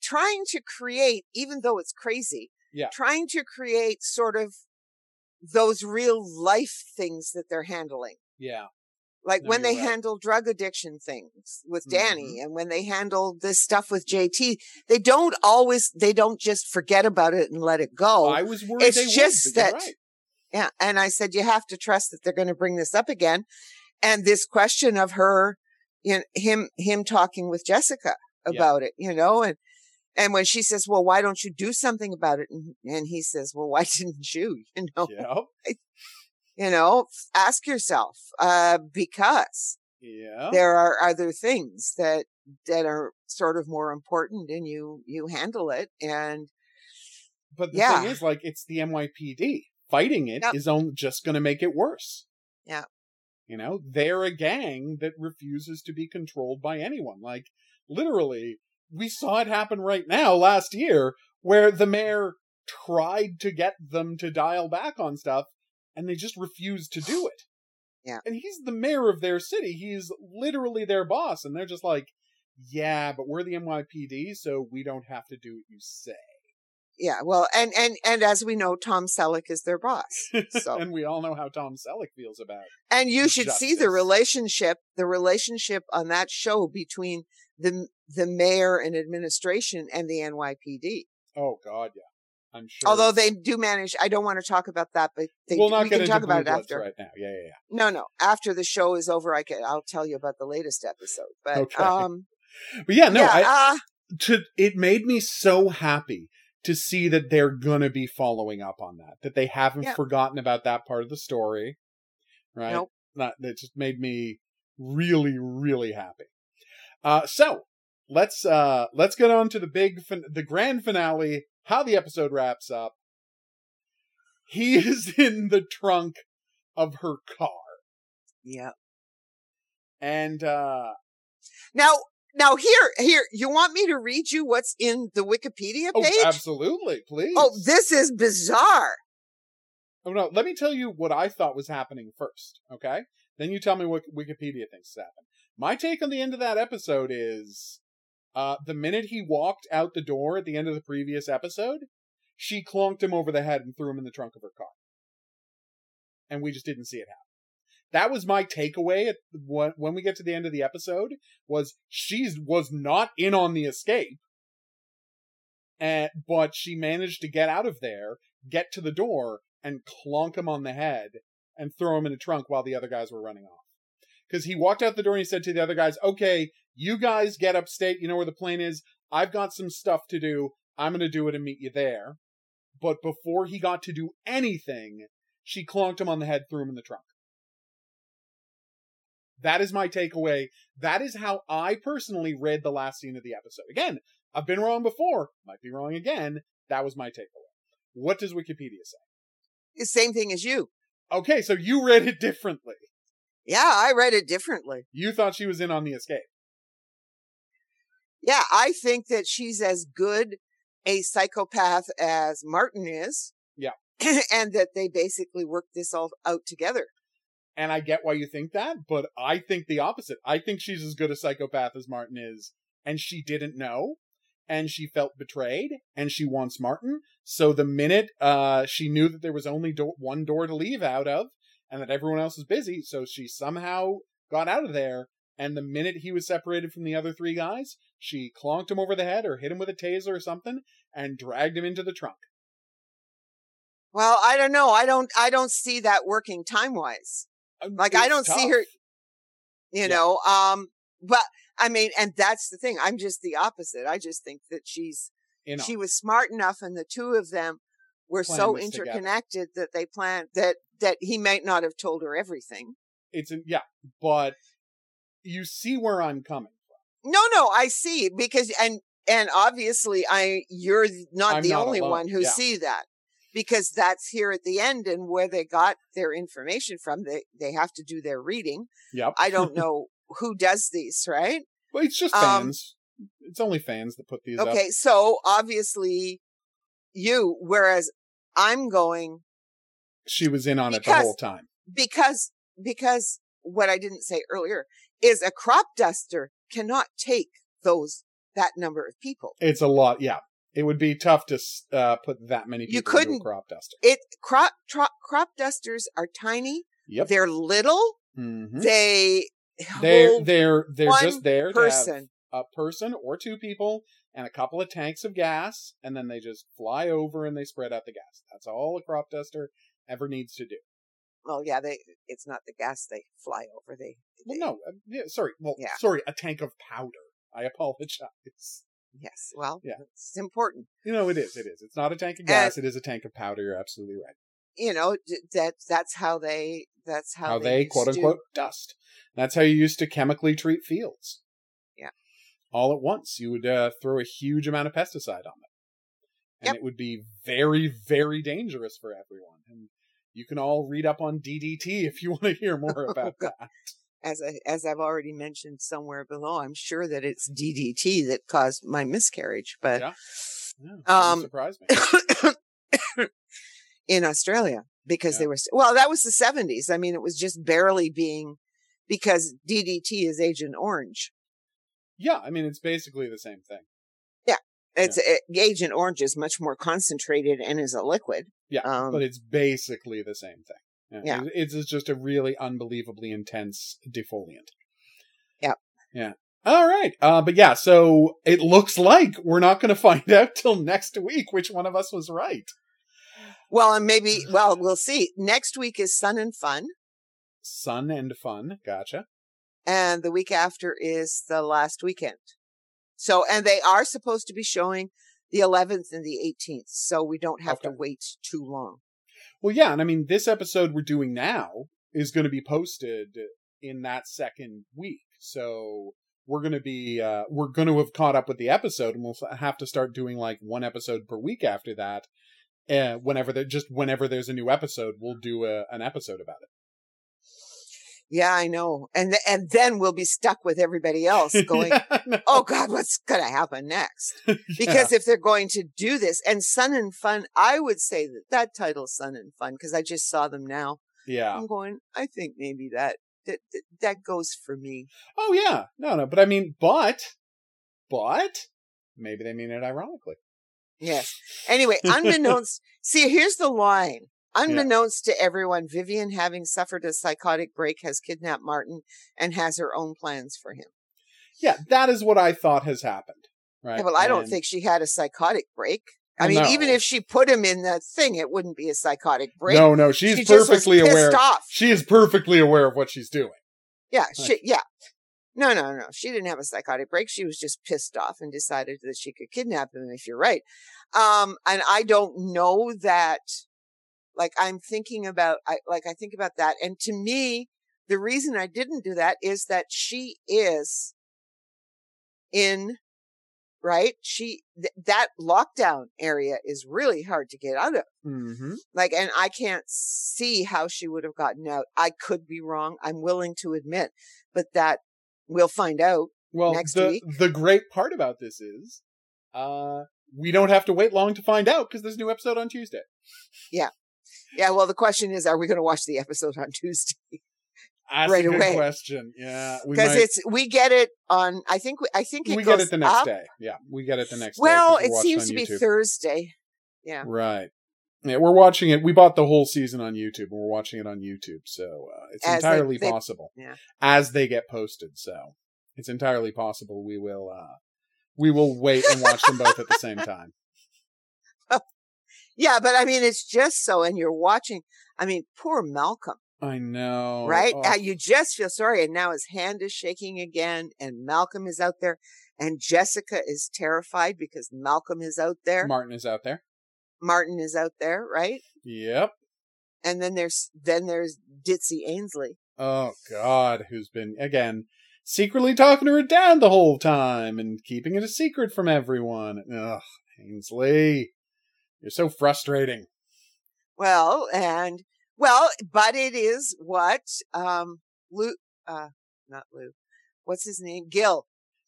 trying to create, even though it's crazy, Yeah. trying to create sort of those real life things that they're handling. Yeah. Like No, when they right. handle drug addiction things with Mhm. Dani and when they handle this stuff with JT, they don't always, they don't just forget about it and let it go. I was worried it's just that- right. Yeah. And I said, you have to trust that they're going to bring this up again. And this question of her, him, him talking with Jessica Yeah. about it, you know, and, and when she says, well, why don't you do something about it? And, and he says, well, why didn't you? You know, Yep. you know, ask yourself, uh, because Yeah. there are other things that, that are sort of more important and you, you handle it. And But the Yeah. thing is, like, it's the NYPD. Fighting it is Yep. only just going to make it worse. Yeah. You know, they're a gang that refuses to be controlled by anyone. Like, literally, we saw it happen right now last year where the mayor tried to get them to dial back on stuff and they just refused to do it. Yeah. And he's the mayor of their city. He's literally their boss. And they're just like, yeah, but we're the NYPD, so we don't have to do what you say. Yeah, well, and, and, and as we know, Tom Selleck is their boss. So- and we all know how Tom Selleck feels about it. And you should see the relationship, the relationship on that show between the the mayor and administration and the NYPD. Oh God, yeah, I'm sure. Although they do manage, I don't want to talk about that, but they, we'll not we can talk about it after. right now. Yeah, yeah, yeah. No, no, after the show is over, I can I'll tell you about the latest episode. But Okay. um, But yeah, no, yeah, I, uh, to it made me so happy to see that they're gonna be following up on that. That they haven't Yeah. forgotten about that part of the story. Right? Nope. Not that just made me really, really happy. Uh, so let's uh let's get on to the big fin- the grand finale. How the episode wraps up. He is in the trunk of her car, yeah. and uh Now, now here, here, you want me to read you what's in the Wikipedia page? oh, page? absolutely, please. Oh, this is bizarre. Oh no, let me tell you what I thought was happening first, okay? Then you tell me what Wikipedia thinks is happening. My take on the end of that episode is uh the minute he walked out the door at the end of the previous episode, she clunked him over the head and threw him in the trunk of her car. And we just didn't see it happen. That was my takeaway at when, we get to the end of the episode was she was not in on the escape. And, but she managed to get out of there, get to the door, and clonk him on the head and throw him in the trunk while the other guys were running off. Because he walked out the door and he said to the other guys, okay, you guys get upstate. You know where the plane is. I've got some stuff to do. I'm going to do it and meet you there. But before he got to do anything, she clonked him on the head, threw him in the trunk. That is my takeaway. That is how I personally read the last scene of the episode. Again, I've been wrong before, might be wrong again. That was my takeaway. What does Wikipedia say? The same thing as you. Okay, so you read it differently. Yeah, I read it differently. You thought she was in on the escape. Yeah, I think that she's as good a psychopath as Martin is. Yeah. and that they basically worked this all out together. And I get why you think that, but I think the opposite. I think she's as good a psychopath as Martin is, and she didn't know, and she felt betrayed, and she wants Martin. So the minute uh, she knew that there was only do- one door to leave out of, and that everyone else was busy, so she somehow got out of there. And the minute he was separated from the other three guys, she clonked him over the head or hit him with a taser or something and dragged him into the trunk. Well, I don't know. I don't. I don't see that working time wise. Uh, Like I don't see her. You Yeah. know. Um. But I mean, and that's the thing. I'm just the opposite. I just think that she's You know, she was smart enough, and the two of them were Plan so this together. interconnected that they planned that that he might not have told her everything. it's a, yeah, but you see where I'm coming. From. No, no, I see because and and obviously I you're not I'm the not only alone, one who yeah. see that because that's here at the end and where they got their information from. They they have to do their reading. Yep. I don't know who does these, right? But it's just Um, fans. it's only fans that put these up. Okay, so obviously you, whereas I'm going She was in on it the whole time. because because what I didn't say earlier is a crop duster cannot take those that number of people. It's a lot. Yeah, it would be tough to uh, put that many people You couldn't- a crop duster. It crop tro- crop dusters are tiny. Yep. They're little. Mhm. They They're they're they're just there person. a person or two people and a couple of tanks of gas, and then they just fly over and they spread out the gas. That's all a crop duster ever needs to do. Well, yeah, they. It's not the gas they fly over. They. Well, no, uh, yeah, sorry. Well, Yeah. sorry, a tank of powder. I apologize. Yes. Well. Yeah. It's important. You know, it is. It is. It's not a tank of gas. it is a tank of powder. You're absolutely right. You know that. That's how they. That's how, How, they, used quote to- unquote dust. That's how you used to chemically treat fields. Yeah. All at once, you would uh, throw a huge amount of pesticide on them, and Yep. it would be very, very dangerous for everyone. And you can all read up on DDT if you want to hear more about Oh, that. As I, as I've already mentioned somewhere below, I'm sure that it's DDT that caused my miscarriage. But Yeah. Yeah, Um, in Australia because Yeah. they were well that was the 70s i mean it was just barely being because ddt is agent orange Yeah, I mean it's basically the same thing. Yeah, it's it, agent orange is much more concentrated and is a liquid Yeah, um, but it's basically the same thing. Yeah. It- It's, it's just a really unbelievably intense defoliant. Yep. Yeah. All right. Uh, but yeah, so it looks like we're not going to find out till next week which one of us was right. well and maybe well we'll see next week is sun and fun Sun and fun. Gotcha. and the week after is the last weekend so and they are supposed to be showing the 11th and the 18th so we don't have to wait too long Well, yeah. And I mean, this episode we're doing now is going to be posted in that second week. So we're going to be, uh, we're going to have caught up with the episode and we'll have to start doing like one episode per week after that. Uh, whenever there, just whenever there's a new episode, we'll do a, an episode about it. Yeah i know and th- and then we'll be stuck with everybody else going Yeah, oh god what's going to happen next Yeah. because if they're going to do this and sun and fun i would say that that title sun and fun because i just saw them now yeah. i'm going i think maybe that that that, that goes for me Oh yeah. No, no. But I mean, but, but maybe they mean it ironically. yes anyway unbeknownst see here's the line unbeknownst to everyone vivian having suffered a psychotic break has kidnapped martin and has her own plans for him Yeah, that is what I thought has happened. Right. Yeah, well i don't think she had a psychotic break i mean no. even if she put him in that thing it wouldn't be a psychotic break No, no. She's she perfectly pissed aware. off She is perfectly aware of what she's doing. Yeah, she, yeah. No, no, no. She didn't have a psychotic break. She was just pissed off and decided that she could kidnap him if you're right. Um, and I don't know that, like, I'm thinking about, I, like, I think about that. And to me, the reason I didn't do that is that she is in right? She th- that lockdown area is really hard to get out of. Mm-hmm. Like, and I can't see how she would have gotten out. I could be wrong. I'm willing to admit, but that we'll find out. Well, Next the week. the great part about this is, uh, we don't have to wait long to find out because there's a new episode on Tuesday. Yeah. Yeah, well, the question is, are we going to watch the episode on Tuesday? That's Right a good away. question. Yeah, Because might- it's we get it on. I think we, I think it we get it the next up. day. Yeah, we get it the next day. Well, it seems to be Thursday. Yeah. Right. Yeah, we're watching it. We bought the whole season on YouTube, and we're watching it on YouTube, so uh, it's As they- entirely they- possible. yeah. As they get posted, so it's entirely possible we will uh we will wait and watch them both at the same time. Yeah, but I mean, it's just so, and you're watching. I mean, poor Malcolm, I know, right? Oh, you just feel sorry, and now his hand is shaking again, and Malcolm is out there, and Jessica is terrified because Malcolm is out there. Martin is out there. Martin is out there, right? Yep. And then there's then there's Ditzy Ainsley. Oh God, who's been again secretly talking to her dad the whole time and keeping it a secret from everyone. Ugh, Ainsley, you're so frustrating. Well, and well, but it is what um Lou, uh, not Lou, what's his name? Gil.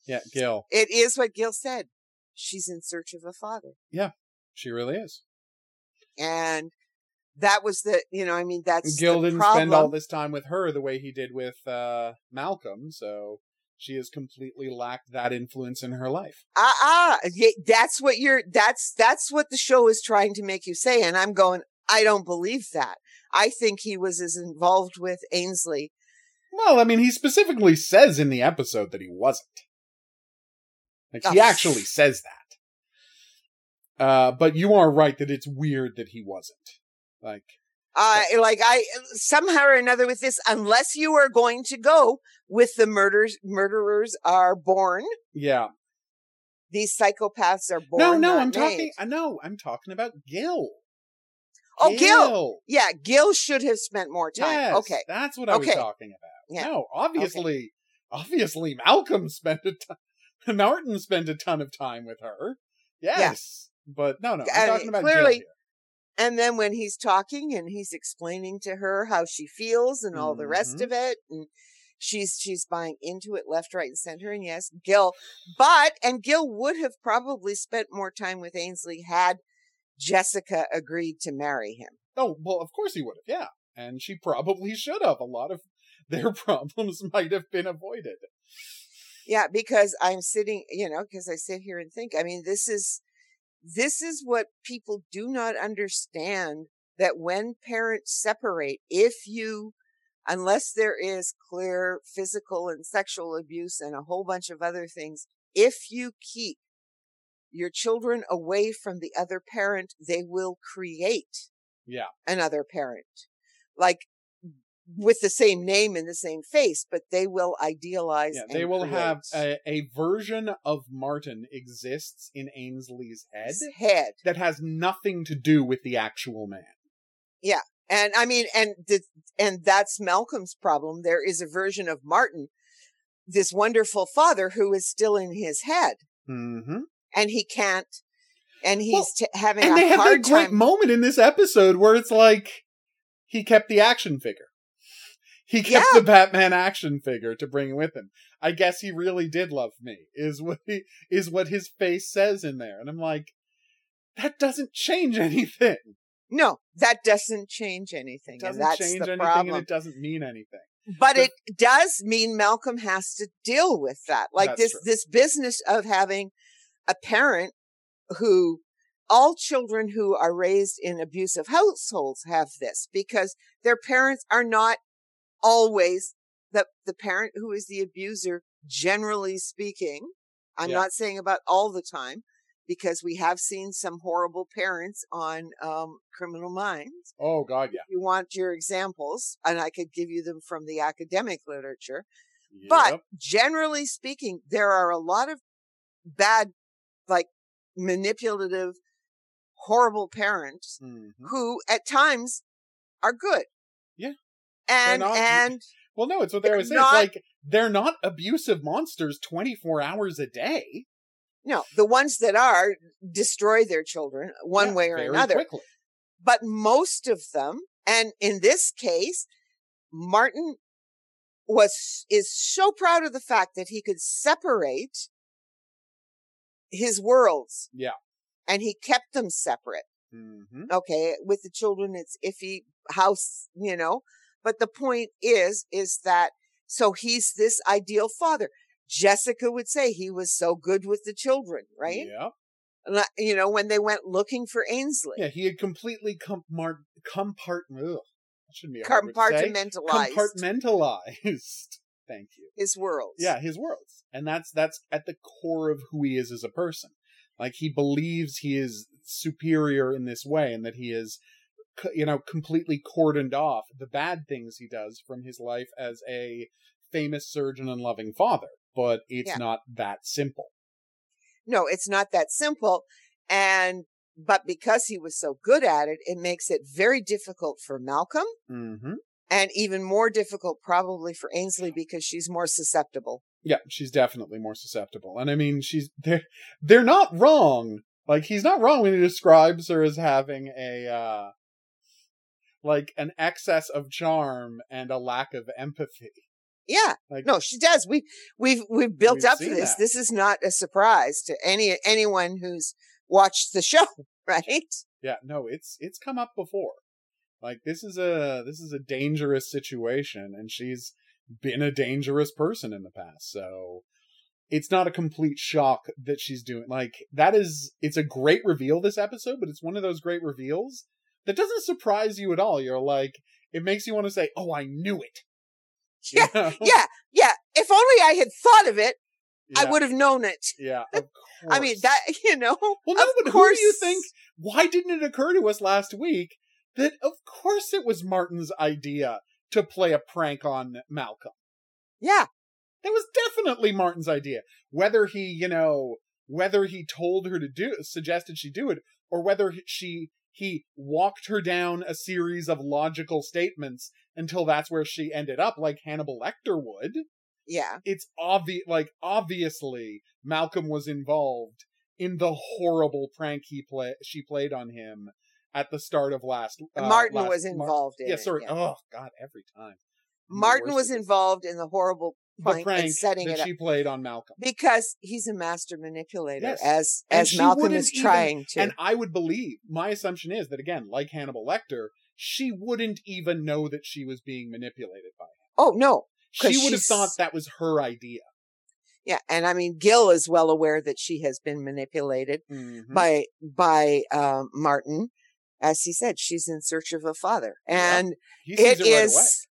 Yeah, Gil, It is what Gil said. She's in search of a father. Yeah, she really is. and that was the you know i mean that's Gil didn't problem. spend all this time with her the way he did with uh, Malcolm, so she has completely lacked that influence in her life. ah ah yeah, that's what you're that's that's what the show is trying to make you say and i'm going i don't believe that i think he was as involved with ainsley Well, I mean, he specifically says in the episode that he wasn't. Like he Oh. actually says that. Uh, but you are right that it's weird that he wasn't. Like, uh like i somehow or another with this unless you are going to go with the murders murderers are born yeah, these psychopaths are born no, no, I'm made. talking. I know, I'm talking about Gil. Oh, Gil! yeah gil should have spent more time Yes, okay that's what I was talking about. Yeah. No, obviously, obviously, Malcolm spent a ton. Martin spent a ton of time with her. Yes, but no, no, I'm I talking about clearly- Gil here. And then when he's talking and he's explaining to her how she feels and all the rest Mhm. of it, and she's she's buying into it left, right, and center. And yes, Gil, but and Gil would have probably spent more time with Ainsley had Jessica agreed to marry him. Oh, well, of course he would have, yeah. And she probably should have. A lot of their problems might have been avoided. Yeah, because I'm sitting, you know, because I sit here and think. I mean, this is this is what people do not understand that when parents separate, if you unless there is clear physical and sexual abuse and a whole bunch of other things, if you keep your children away from the other parent, they will create Yeah. another parent. Like with the same name and the same face, but they will idealize. Yeah, they will have a, a version of Martin exists in Ainsley's head his head. that has nothing to do with the actual man. Yeah, and I mean, and the, and that's Malcolm's problem. There is a version of Martin, this wonderful father who is still in his head Mm-hmm. and he can't, and he's Well, t- having And a they have that great time. moment in this episode where it's like he kept the action figure. He kept Yeah. the Batman action figure to bring with him. I guess he really did love me. Is what he, is what his face says in there, and I'm like, that doesn't change anything. no, that doesn't change anything. It doesn't change anything, problem. and it doesn't mean anything. but the- it does mean Malcolm has to deal with that. Like this, true. this business of having a parent who all children who are raised in abusive households have this because their parents are not always the, the parent who is the abuser, generally speaking. I'm Yeah. not saying about all the time because we have seen some horrible parents on um, criminal minds Oh God, yeah. you want your examples, and I could give you them from the academic literature. But generally speaking, there are a lot of bad, like manipulative, horrible parents Mhm. who at times are good. Yeah. And, not- and Well, no, it's what they always say. not- It's like they're not abusive monsters 24 hours a day. No, the ones that are destroy their children one Yeah, way or another. quickly. But most of them, and in this case, Martin was is so proud of the fact that he could separate his worlds. Yeah. And he kept them separate. hmm Okay. With the children, it's iffy house, you know, but the point is, is that so he's this ideal father. Jessica would say he was so good with the children, right? Yeah. You know, when they went looking for Ainsley, Yeah, he had completely compart compart ugh, shouldn't be a hard word to say. compartmentalized compartmentalized. Thank you. his worlds. Yeah, his worlds. And that's that's at the core of who he is as a person. Like he believes he is superior in this way and that he is you know completely cordoned off the bad things he does from his life as a famous surgeon and loving father, but it's Yeah. not that simple. No, it's not that simple. And, but because he was so good at it, it makes it very difficult for Malcolm Mhm. and even more difficult probably for Ainsley because she's more susceptible. Yeah, she's definitely more susceptible. And I mean, she's they're they're not wrong. Like he's not wrong when he describes her as having a uh like an excess of charm and a lack of empathy. Yeah. Like No, she does. We we've we've built We've up for this. that. This is not a surprise to any anyone who's watched the show, right? yeah, no, it's it's come up before. Like this is a this is a dangerous situation and she's been a dangerous person in the past. So it's not a complete shock that she's doing like that is it's a great reveal this episode, but it's one of those great reveals that doesn't surprise you at all. You're like it makes you want to say, "Oh, I knew it." You Yeah. know? Yeah. Yeah. If only I had thought of it, I would have known it. Yeah, of I mean that you know. Well, no, of but who do you think? Why didn't it occur to us last week that, of course, it was Martin's idea to play a prank on Malcolm? Yeah. That was definitely Martin's idea. Whether he, you know, whether he told her to do, suggested she do it, or whether she he walked her down a series of logical statements until that's where she ended up, like Hannibal Lecter would Yeah. it's obvious like obviously Malcolm was involved in the horrible prank he play she played on him at the start of last uh, Martin last was Mar- involved in yeah it, sorry yeah. oh god every time I'm Martin was involved in the horrible prank and setting that it up she played on Malcolm because he's a master manipulator, Yes. as And as Malcolm is even- trying to. and I would believe my assumption is that again like Hannibal Lecter she wouldn't even know that she was being manipulated by him oh no, she would have thought that was her idea yeah, and I mean Gil is well aware that she has been manipulated Mhm. by by um, Martin. As he said, she's in search of a father, and sees it it right is.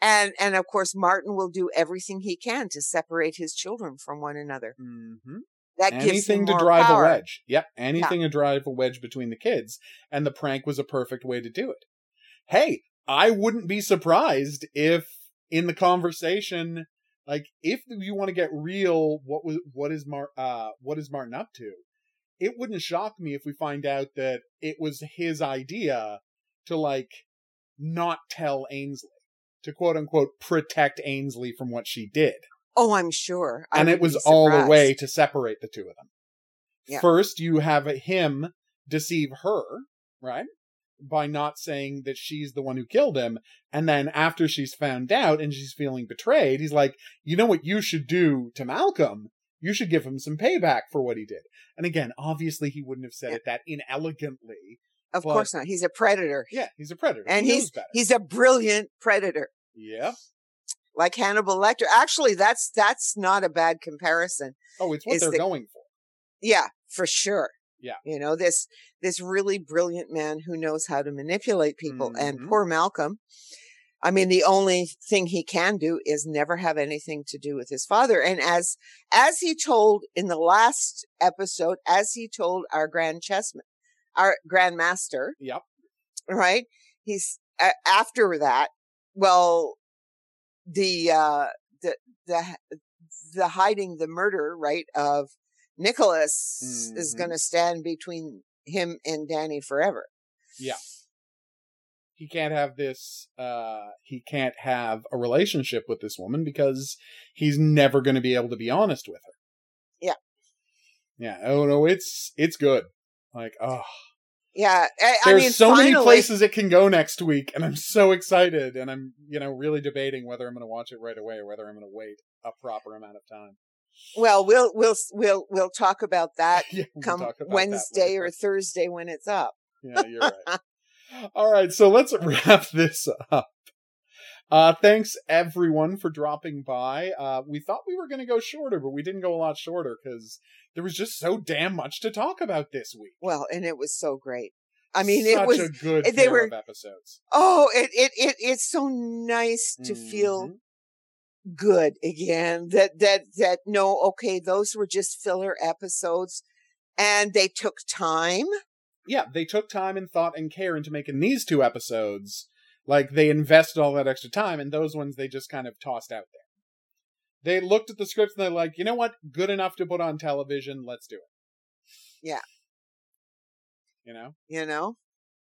And and of course, Martin will do everything he can to separate his children from one another. Mhm. That gives him anything to drive power. a wedge. Yep, anything to drive a wedge between the kids, and the prank was a perfect way to do it. Hey, I wouldn't be surprised if in the conversation, like if you want to get real, what was what is Mar uh what is Martin up to? It wouldn't shock me if we find out that it was his idea to like not tell Ainsley to quote unquote protect Ainsley from what she did Oh, I'm sure. I and it was all a way to separate the two of them. Yeah. First, you have him deceive her, right? By not saying that she's the one who killed him. And then after she's found out and she's feeling betrayed, he's like, you know what you should do to Malcolm? You should give him some payback for what he did. And again, obviously he wouldn't have said Yeah. it that inelegantly. Of but- course not. He's a predator. Yeah, he's a predator. And he he's he's a brilliant predator. yeah. Like Hannibal Lecter. Actually, that's that's not a bad comparison. Oh, it's what Is they're the- going for. Yeah, for sure. Yeah. You know, this this really brilliant man who knows how to manipulate people. And Mhm. poor Malcolm. I mean, the only thing he can do is never have anything to do with his father. And as as he told in the last episode, as he told our grand chessman, our grandmaster, Yep. right? He's a after that. Well, the uh, the the the hiding the murder right of Nicholas is Mhm. going to stand between him and Dani forever. Yeah. He can't have this uh he can't have a relationship with this woman because he's never going to be able to be honest with her Yeah. Yeah. Oh no, it's it's good. Like, oh, Yeah, I, I there's mean, so finally, many places it can go next week, and I'm so excited. And I'm, you know, really debating whether I'm going to watch it right away or whether I'm going to wait a proper amount of time. Well, we'll we'll we'll we'll talk about that yeah, we'll come about Wednesday later. or Thursday when it's up. Yeah, you're right. All right, so let's wrap this up. Uh, thanks everyone for dropping by. Uh, we thought we were going to go shorter, but we didn't go a lot shorter because there was just so damn much to talk about this week. Well, and it was so great. I mean, Such it was a good they were- of episodes. oh, it it it it's so nice to feel Mhm. good again. That that that no, okay, those were just filler episodes, and they took time. yeah, they took time and thought and care into making these two episodes. Like they invested all that extra time, and those ones they just kind of tossed out there. They looked at the scripts and they're like, you know what, good enough to put on television. Let's do it. Yeah. You know, You know,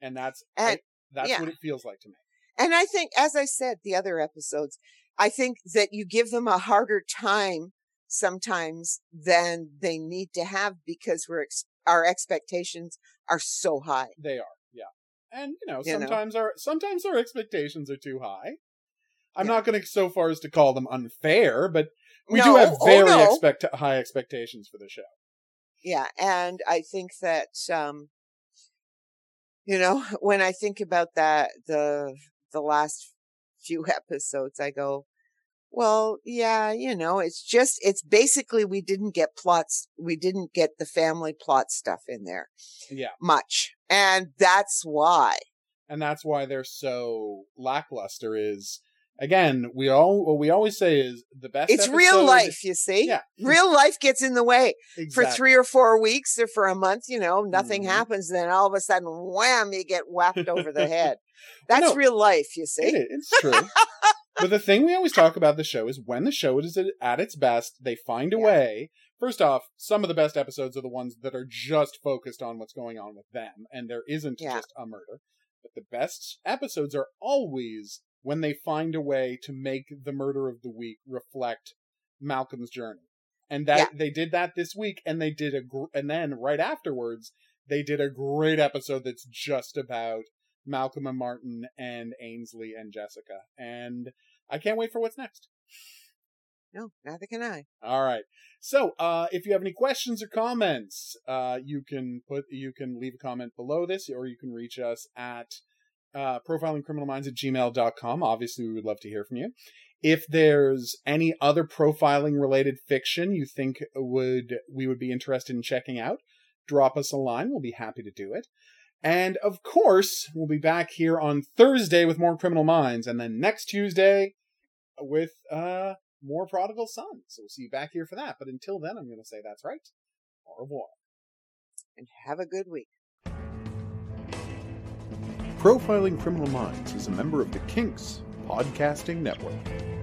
and that's And- I- that's yeah. what it feels like to me. And I think, as I said, the other episodes, I think that you give them a harder time sometimes than they need to have because we're ex- our expectations are so high. They are, yeah. And you know, You know. sometimes our sometimes our expectations are too high. I'm Yeah. not going to so far as to call them unfair, but we No, do have oh, very no. expect high expectations for the show. Yeah, and I think that um you know, when I think about that the the last few episodes, I go, well, yeah, you know, it's just it's basically we didn't get plots, we didn't get the family plot stuff in there Yeah. much. And that's why. and that's why they're so lackluster is again we all what we always say is the best It's real episode- life, you see? yeah Real life gets in the way. For three or four weeks or for a month, you know, nothing Mhm. happens. Then all of a sudden, wham, you get whacked over the head. That's No. real life, you see? It it's true but the thing we always talk about the show is when the show is at- at its best they find a Yeah. way first off some of the best episodes are the ones that are just focused on what's going on with them and there isn't Yeah. just a murder but the best episodes are always when they find a way to make the murder of the week reflect Malcolm's journey. And that they did that this week and they did a gr- and then right afterwards they did a great episode that's just about Malcolm and Martin and Ainsley and Jessica. And I can't wait for what's next. No, neither can I. All right. So, uh, if you have any questions or comments, uh, you can put you can leave a comment below this, or you can reach us at uh, profilingcriminalminds at gmail.com. Obviously, we would love to hear from you. If there's any other profiling related fiction you think would we would be interested in checking out, drop us a line. We'll be happy to do it. And of course, we'll be back here on Thursday with more Criminal Minds, and then next Tuesday with uh more Prodigal Sons. So we'll see you back here for that. But until then, I'm going to say that's right. Au revoir. And have a good week. Profiling Criminal Minds is a member of the Kinks Podcasting Network.